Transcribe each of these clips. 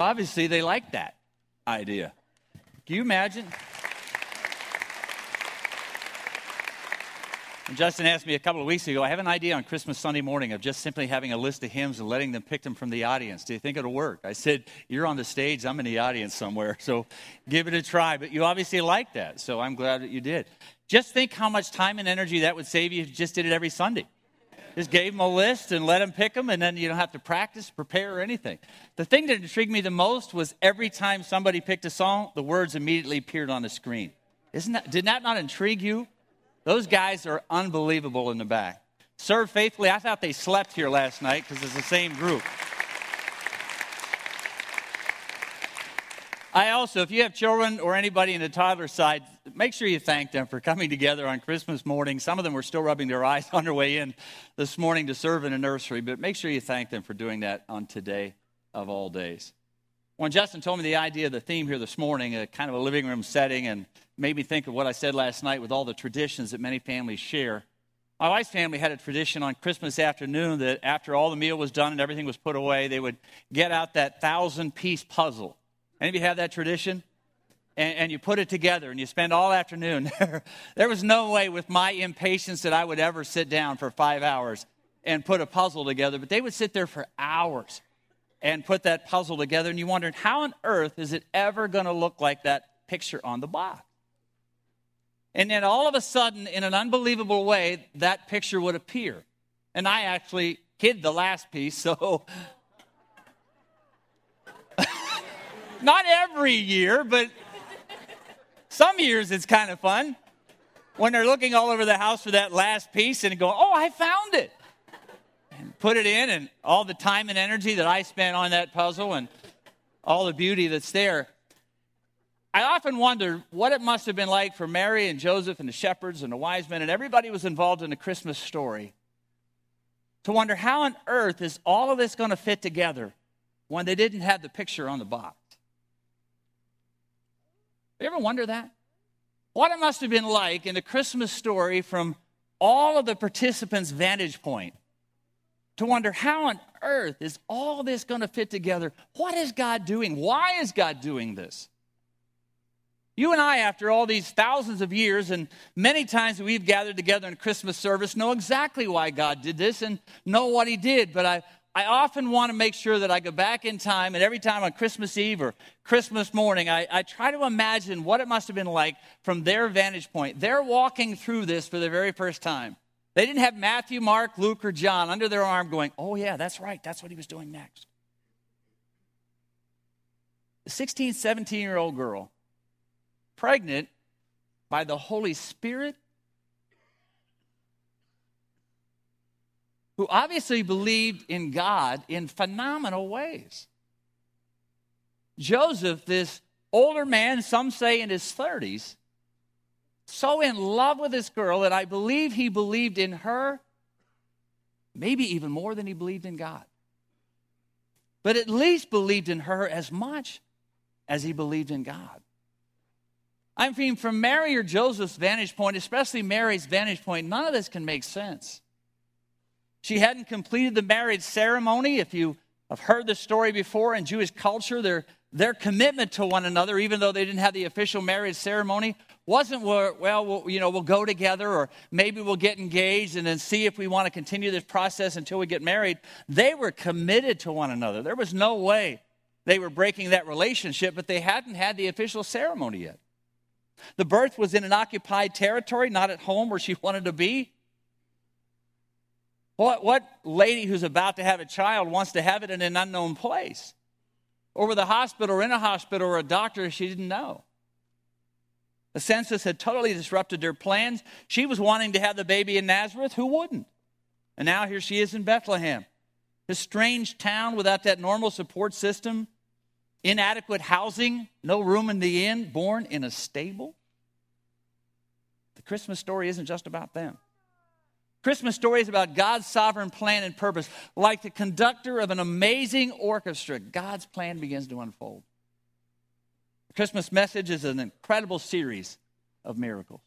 Obviously, they like that idea. Can you imagine? And Justin asked me a couple of weeks ago, I have an idea on Christmas Sunday morning of just simply having a list of hymns and letting them pick them from the audience. Do you think it'll work? I said, You're on the stage, I'm in the audience somewhere, so give it a try. But you obviously like that, so I'm glad that you did. Just think how much time and energy that would save you if you just did it every Sunday. Just gave them a list and let them pick them, and then you don't have to practice, prepare, or anything. The thing that intrigued me the most was every time somebody picked a song, the words immediately appeared on the screen. Isn't that, did that not intrigue you? Those guys are unbelievable in the back. Serve faithfully. I thought they slept here last night because it's the same group. I also, if you have children or anybody in the toddler side, make sure you thank them for coming together on Christmas morning. Some of them were still rubbing their eyes on their way in this morning to serve in a nursery, but make sure you thank them for doing that on today of all days. When Justin told me the idea of the theme here this morning, a kind of a living room setting, and made me think of what I said last night with all the traditions that many families share. My wife's family had a tradition on Christmas afternoon that after all the meal was done and everything was put away, they would get out that thousand piece puzzle. Any of you have that tradition? And, and you put it together and you spend all afternoon. there was no way with my impatience that I would ever sit down for five hours and put a puzzle together, but they would sit there for hours and put that puzzle together, and you wondered, how on earth is it ever going to look like that picture on the box? And then all of a sudden, in an unbelievable way, that picture would appear. And I actually hid the last piece, so. Not every year, but some years it's kind of fun when they're looking all over the house for that last piece and going, oh, I found it. And put it in, and all the time and energy that I spent on that puzzle and all the beauty that's there. I often wonder what it must have been like for Mary and Joseph and the shepherds and the wise men and everybody was involved in the Christmas story to wonder how on earth is all of this going to fit together when they didn't have the picture on the box. You ever wonder that? What it must have been like in the Christmas story from all of the participants' vantage point to wonder how on earth is all this going to fit together? What is God doing? Why is God doing this? You and I, after all these thousands of years and many times that we've gathered together in Christmas service, know exactly why God did this and know what He did. But I, I often want to make sure that I go back in time, and every time on Christmas Eve or Christmas morning, I, I try to imagine what it must have been like from their vantage point. They're walking through this for the very first time. They didn't have Matthew, Mark, Luke, or John under their arm going, Oh, yeah, that's right. That's what he was doing next. The 16, 17 year old girl pregnant by the Holy Spirit, who obviously believed in God in phenomenal ways. Joseph, this older man, some say in his 30s, so in love with this girl that I believe he believed in her, maybe even more than he believed in God. But at least believed in her as much as he believed in God. I mean, from Mary or Joseph's vantage point, especially Mary's vantage point, none of this can make sense. She hadn't completed the marriage ceremony. If you have heard the story before in Jewish culture, their, their commitment to one another, even though they didn't have the official marriage ceremony, wasn't well, well, you know, we'll go together or maybe we'll get engaged and then see if we want to continue this process until we get married. They were committed to one another. There was no way they were breaking that relationship, but they hadn't had the official ceremony yet. The birth was in an occupied territory, not at home where she wanted to be. What, what lady who's about to have a child wants to have it in an unknown place? Or with a hospital or in a hospital or a doctor she didn't know? The census had totally disrupted their plans. She was wanting to have the baby in Nazareth. Who wouldn't? And now here she is in Bethlehem. This strange town without that normal support system inadequate housing, no room in the inn, born in a stable. The Christmas story isn't just about them. Christmas story is about God's sovereign plan and purpose. Like the conductor of an amazing orchestra, God's plan begins to unfold. The Christmas message is an incredible series of miracles.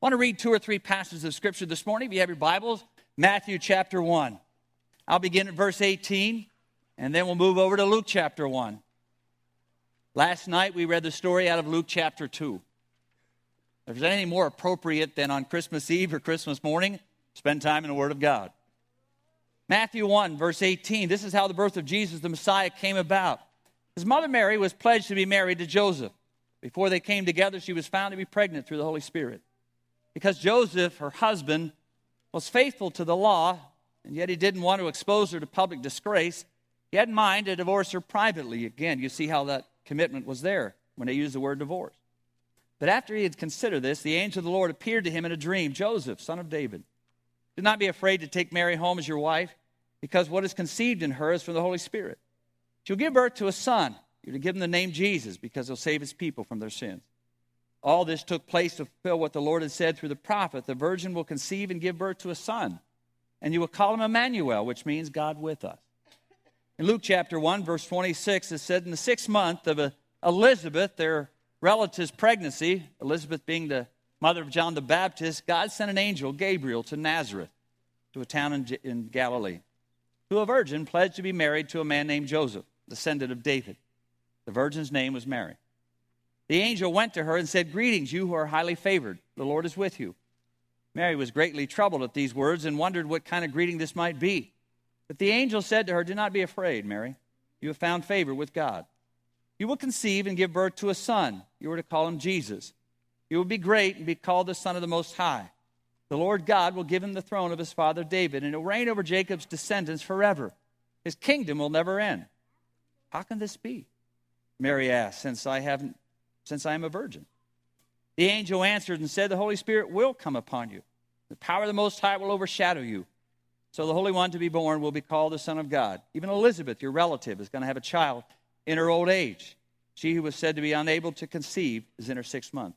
I want to read two or three passages of Scripture this morning. If you have your Bibles, Matthew chapter 1. I'll begin at verse 18, and then we'll move over to Luke chapter 1. Last night we read the story out of Luke chapter 2. If there's anything more appropriate than on Christmas Eve or Christmas morning, spend time in the Word of God. Matthew 1, verse 18. This is how the birth of Jesus, the Messiah, came about. His mother Mary was pledged to be married to Joseph. Before they came together, she was found to be pregnant through the Holy Spirit. Because Joseph, her husband, was faithful to the law, and yet he didn't want to expose her to public disgrace, he had in mind to divorce her privately. Again, you see how that commitment was there when they used the word divorce. But after he had considered this, the angel of the Lord appeared to him in a dream Joseph, son of David, do not be afraid to take Mary home as your wife, because what is conceived in her is from the Holy Spirit. She'll give birth to a son. You're to give him the name Jesus, because he'll save his people from their sins. All this took place to fulfill what the Lord had said through the prophet the virgin will conceive and give birth to a son, and you will call him Emmanuel, which means God with us. In Luke chapter 1, verse 26, it said, In the sixth month of uh, Elizabeth, their relative's pregnancy, Elizabeth being the mother of John the Baptist, God sent an angel, Gabriel, to Nazareth, to a town in, in Galilee, to a virgin pledged to be married to a man named Joseph, descendant of David. The virgin's name was Mary. The angel went to her and said, Greetings, you who are highly favored. The Lord is with you. Mary was greatly troubled at these words and wondered what kind of greeting this might be. But the angel said to her, Do not be afraid, Mary. You have found favor with God. You will conceive and give birth to a son. You are to call him Jesus. He will be great and be called the Son of the Most High. The Lord God will give him the throne of his father David, and he'll reign over Jacob's descendants forever. His kingdom will never end. How can this be? Mary asked, since I haven't since I am a virgin. The angel answered and said, The Holy Spirit will come upon you. The power of the Most High will overshadow you. So the Holy One to be born will be called the Son of God. Even Elizabeth, your relative, is going to have a child in her old age. She who was said to be unable to conceive is in her sixth month.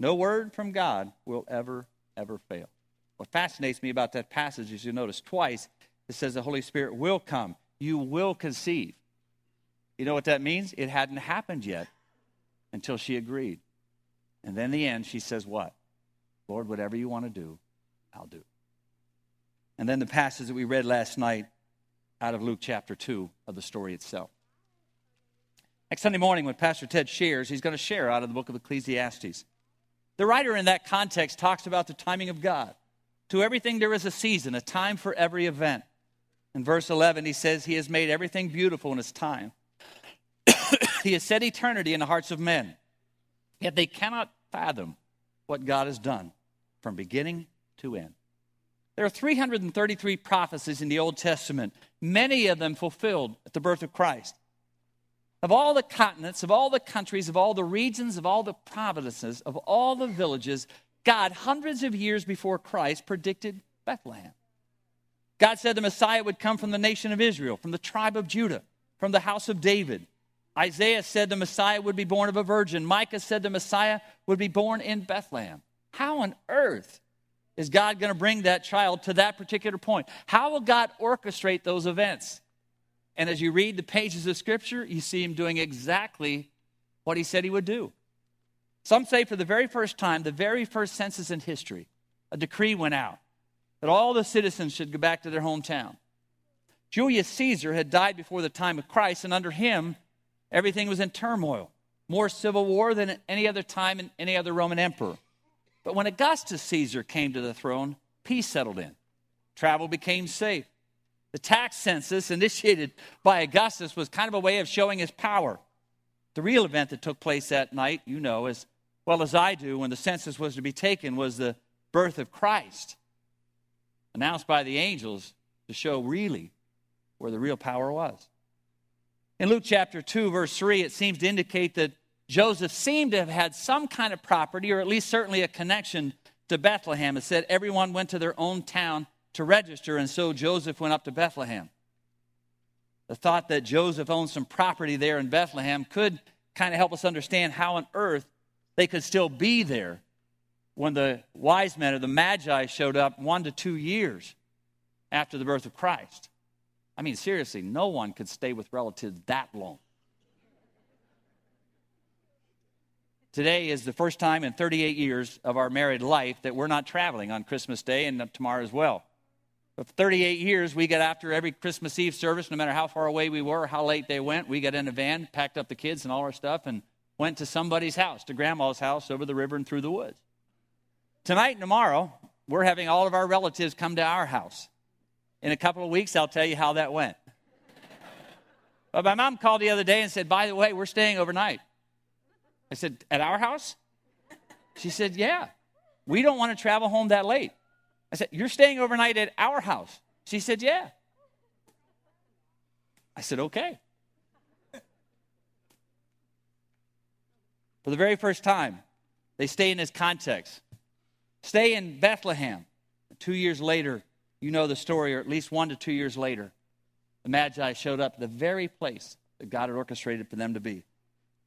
No word from God will ever, ever fail. What fascinates me about that passage is you notice twice it says the Holy Spirit will come. You will conceive. You know what that means? It hadn't happened yet until she agreed. And then in the end, she says, What? Lord, whatever you want to do, I'll do. And then the passage that we read last night out of Luke chapter 2 of the story itself. Next Sunday morning, when Pastor Ted shares, he's going to share out of the book of Ecclesiastes. The writer in that context talks about the timing of God. To everything there is a season, a time for every event. In verse 11, he says, He has made everything beautiful in its time. he has set eternity in the hearts of men, yet they cannot fathom what God has done from beginning to end. There are 333 prophecies in the Old Testament, many of them fulfilled at the birth of Christ of all the continents, of all the countries, of all the regions, of all the provinces, of all the villages, God, hundreds of years before Christ, predicted Bethlehem. God said the Messiah would come from the nation of Israel, from the tribe of Judah, from the house of David. Isaiah said the Messiah would be born of a virgin. Micah said the Messiah would be born in Bethlehem. How on earth is God going to bring that child to that particular point? How will God orchestrate those events? And as you read the pages of Scripture, you see him doing exactly what he said he would do. Some say for the very first time, the very first census in history, a decree went out that all the citizens should go back to their hometown. Julius Caesar had died before the time of Christ, and under him, everything was in turmoil. More civil war than at any other time in any other Roman emperor. But when Augustus Caesar came to the throne, peace settled in. Travel became safe. The tax census, initiated by Augustus, was kind of a way of showing his power. The real event that took place that night, you know as well as I do, when the census was to be taken, was the birth of Christ, announced by the angels to show really where the real power was. In Luke chapter 2, verse 3, it seems to indicate that Joseph seemed to have had some kind of property, or at least certainly a connection to Bethlehem. It said everyone went to their own town to register, and so Joseph went up to Bethlehem. The thought that Joseph owned some property there in Bethlehem could kind of help us understand how on earth they could still be there when the wise men or the magi showed up one to two years after the birth of Christ. I mean, seriously, no one could stay with relatives that long. Today is the first time in 38 years of our married life that we're not traveling on Christmas Day and tomorrow as well. For 38 years, we got after every Christmas Eve service, no matter how far away we were, how late they went. We got in a van, packed up the kids and all our stuff, and went to somebody's house, to grandma's house over the river and through the woods. Tonight and tomorrow, we're having all of our relatives come to our house. In a couple of weeks, I'll tell you how that went. but my mom called the other day and said, By the way, we're staying overnight. I said, At our house? She said, Yeah. We don't want to travel home that late. I said, You're staying overnight at our house? She said, Yeah. I said, Okay. For the very first time, they stay in this context. Stay in Bethlehem. Two years later, you know the story, or at least one to two years later, the Magi showed up the very place that God had orchestrated for them to be.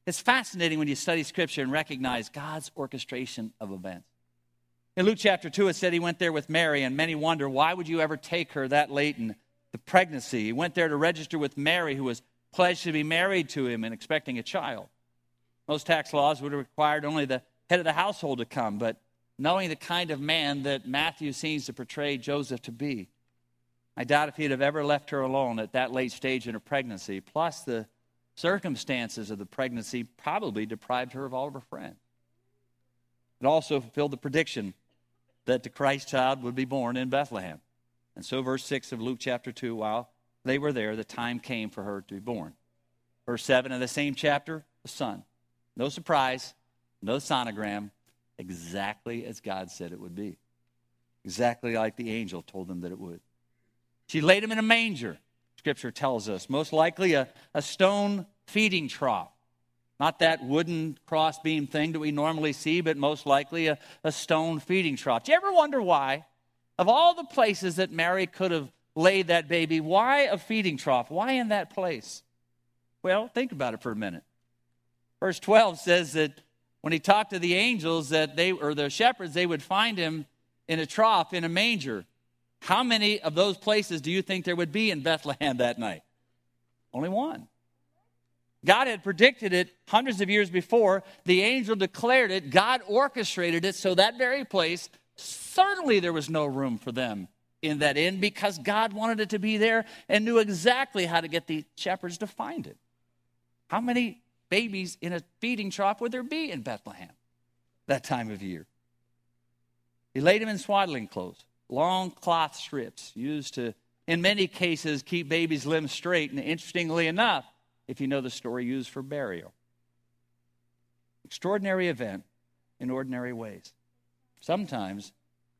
It's fascinating when you study Scripture and recognize God's orchestration of events. In Luke chapter 2, it said he went there with Mary, and many wonder, why would you ever take her that late in the pregnancy? He went there to register with Mary, who was pledged to be married to him and expecting a child. Most tax laws would have required only the head of the household to come, but knowing the kind of man that Matthew seems to portray Joseph to be, I doubt if he'd have ever left her alone at that late stage in her pregnancy. Plus, the circumstances of the pregnancy probably deprived her of all of her friends. It also fulfilled the prediction that the Christ child would be born in Bethlehem. And so, verse 6 of Luke chapter 2, while they were there, the time came for her to be born. Verse 7 of the same chapter, the son. No surprise, no sonogram, exactly as God said it would be. Exactly like the angel told them that it would. She laid him in a manger, scripture tells us, most likely a, a stone feeding trough. Not that wooden crossbeam thing that we normally see, but most likely a, a stone feeding trough. Do you ever wonder why? Of all the places that Mary could have laid that baby, why a feeding trough? Why in that place? Well, think about it for a minute. Verse 12 says that when he talked to the angels that they or the shepherds, they would find him in a trough in a manger. How many of those places do you think there would be in Bethlehem that night? Only one. God had predicted it hundreds of years before. The angel declared it. God orchestrated it. So, that very place, certainly there was no room for them in that inn because God wanted it to be there and knew exactly how to get the shepherds to find it. How many babies in a feeding trough would there be in Bethlehem that time of year? He laid them in swaddling clothes, long cloth strips used to, in many cases, keep babies' limbs straight. And interestingly enough, if you know the story, used for burial. Extraordinary event in ordinary ways. Sometimes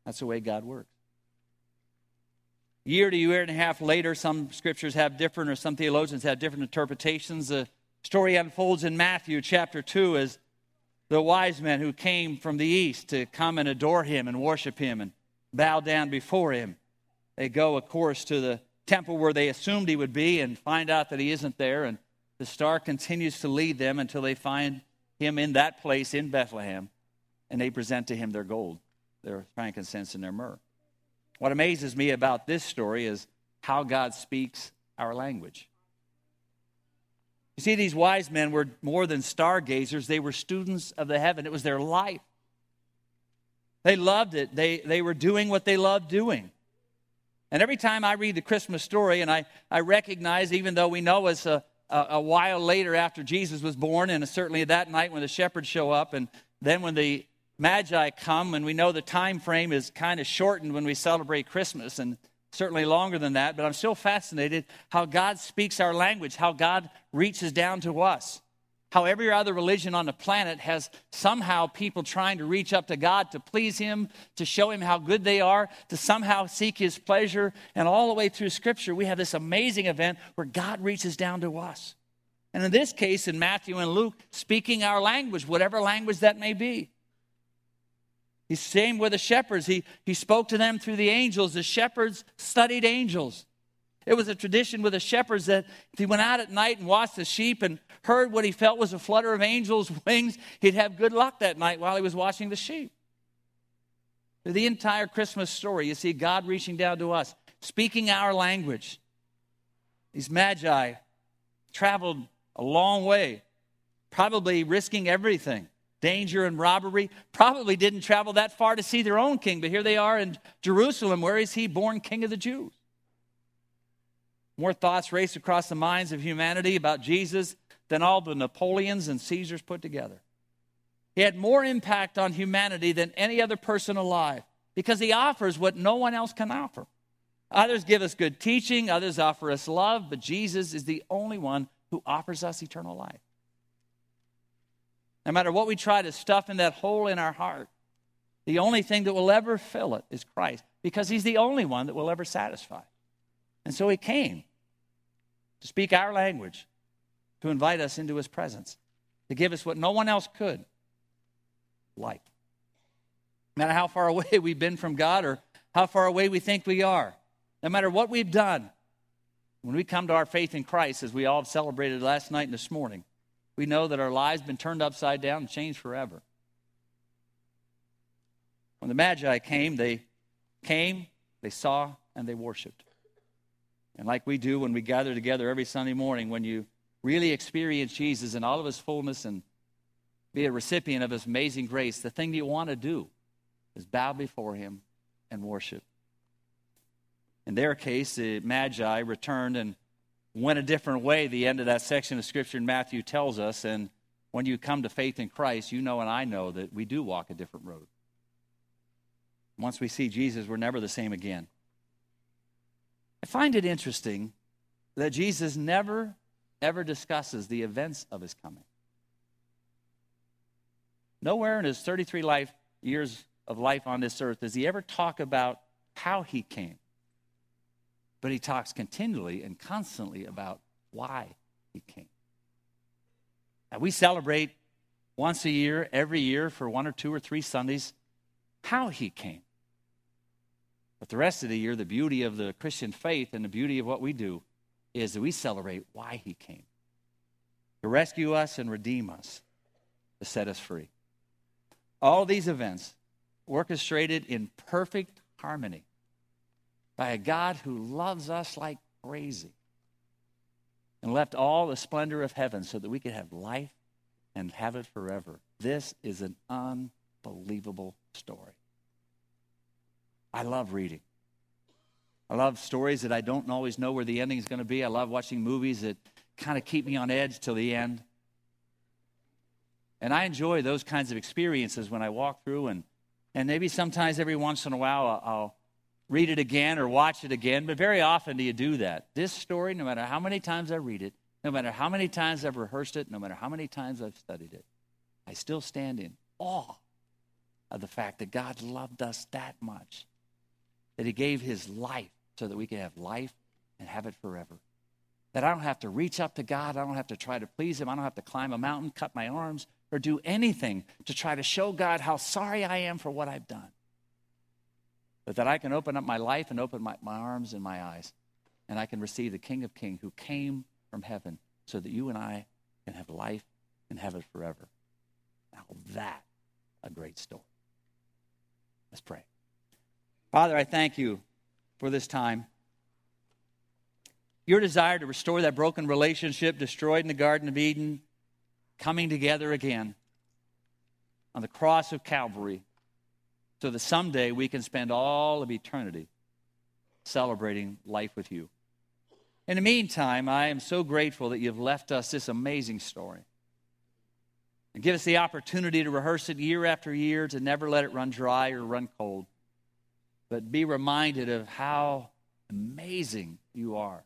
that's the way God works. Year to year and a half later, some scriptures have different, or some theologians have different interpretations. The story unfolds in Matthew chapter 2 as the wise men who came from the east to come and adore him and worship him and bow down before him. They go, of course, to the temple where they assumed he would be and find out that he isn't there. And the star continues to lead them until they find him in that place in Bethlehem, and they present to him their gold, their frankincense, and their myrrh. What amazes me about this story is how God speaks our language. You see, these wise men were more than stargazers, they were students of the heaven. It was their life. They loved it, they, they were doing what they loved doing. And every time I read the Christmas story, and I, I recognize, even though we know it's a, a, while later after Jesus was born, and certainly that night when the shepherds show up, and then when the Magi come, and we know the time frame is kind of shortened when we celebrate Christmas, and certainly longer than that, but I'm still fascinated how God speaks our language, how God reaches down to us. How every other religion on the planet has somehow people trying to reach up to God to please Him, to show Him how good they are, to somehow seek His pleasure. And all the way through Scripture, we have this amazing event where God reaches down to us. And in this case, in Matthew and Luke, speaking our language, whatever language that may be. He's same with the shepherds. He, he spoke to them through the angels. The shepherds studied angels. It was a tradition with the shepherds that if he went out at night and watched the sheep and heard what he felt was a flutter of angels' wings, he'd have good luck that night while he was watching the sheep. The entire Christmas story, you see God reaching down to us, speaking our language. These magi traveled a long way, probably risking everything danger and robbery, probably didn't travel that far to see their own king, but here they are in Jerusalem. Where is he born king of the Jews? More thoughts race across the minds of humanity about Jesus than all the Napoleons and Caesars put together. He had more impact on humanity than any other person alive because he offers what no one else can offer. Others give us good teaching, others offer us love, but Jesus is the only one who offers us eternal life. No matter what we try to stuff in that hole in our heart, the only thing that will ever fill it is Christ because he's the only one that will ever satisfy. And so he came to speak our language, to invite us into his presence, to give us what no one else could life. No matter how far away we've been from God or how far away we think we are, no matter what we've done, when we come to our faith in Christ, as we all celebrated last night and this morning, we know that our lives have been turned upside down and changed forever. When the Magi came, they came, they saw, and they worshiped. And like we do when we gather together every Sunday morning, when you really experience Jesus in all of his fullness and be a recipient of his amazing grace, the thing that you want to do is bow before him and worship. In their case, the Magi returned and went a different way. The end of that section of Scripture in Matthew tells us. And when you come to faith in Christ, you know and I know that we do walk a different road. Once we see Jesus, we're never the same again. I find it interesting that Jesus never, ever discusses the events of his coming. Nowhere in his 33 life, years of life on this earth does he ever talk about how he came. But he talks continually and constantly about why he came. Now, we celebrate once a year, every year, for one or two or three Sundays, how he came. But the rest of the year, the beauty of the Christian faith and the beauty of what we do is that we celebrate why he came to rescue us and redeem us, to set us free. All these events orchestrated in perfect harmony by a God who loves us like crazy and left all the splendor of heaven so that we could have life and have it forever. This is an unbelievable story. I love reading. I love stories that I don't always know where the ending is going to be. I love watching movies that kind of keep me on edge till the end. And I enjoy those kinds of experiences when I walk through, and, and maybe sometimes every once in a while I'll, I'll read it again or watch it again, but very often do you do that. This story, no matter how many times I read it, no matter how many times I've rehearsed it, no matter how many times I've studied it, I still stand in awe of the fact that God loved us that much, that He gave His life so that we could have life and have it forever. That I don't have to reach up to God, I don't have to try to please Him, I don't have to climb a mountain, cut my arms, or do anything to try to show God how sorry I am for what I've done. But that I can open up my life and open my, my arms and my eyes, and I can receive the King of Kings who came from heaven so that you and I can have life and have it forever. Now, that a great story. Let's pray. Father, I thank you for this time. Your desire to restore that broken relationship destroyed in the Garden of Eden coming together again on the cross of Calvary so that someday we can spend all of eternity celebrating life with you. In the meantime, I am so grateful that you've left us this amazing story. And give us the opportunity to rehearse it year after year, to never let it run dry or run cold, but be reminded of how amazing you are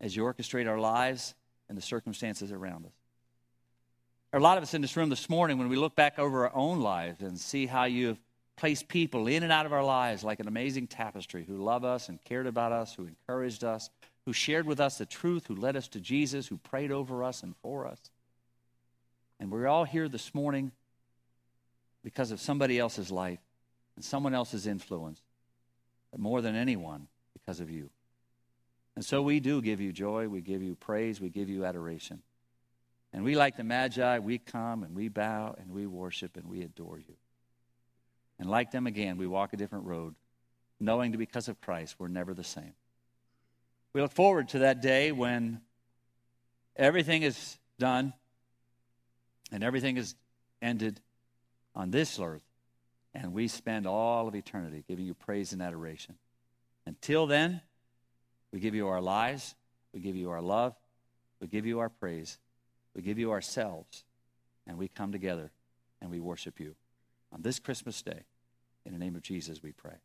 as you orchestrate our lives and the circumstances around us There are a lot of us in this room this morning when we look back over our own lives and see how you've placed people in and out of our lives like an amazing tapestry who love us and cared about us, who encouraged us, who shared with us the truth, who led us to Jesus, who prayed over us and for us. And we're all here this morning because of somebody else's life and someone else's influence, but more than anyone, because of you. And so we do give you joy, we give you praise, we give you adoration. And we, like the Magi, we come and we bow and we worship and we adore you. And like them again, we walk a different road, knowing that because of Christ, we're never the same. We look forward to that day when everything is done and everything is ended, on this earth, and we spend all of eternity giving you praise and adoration. Until then, we give you our lives, we give you our love, we give you our praise, we give you ourselves, and we come together and we worship you on this Christmas day. In the name of Jesus, we pray.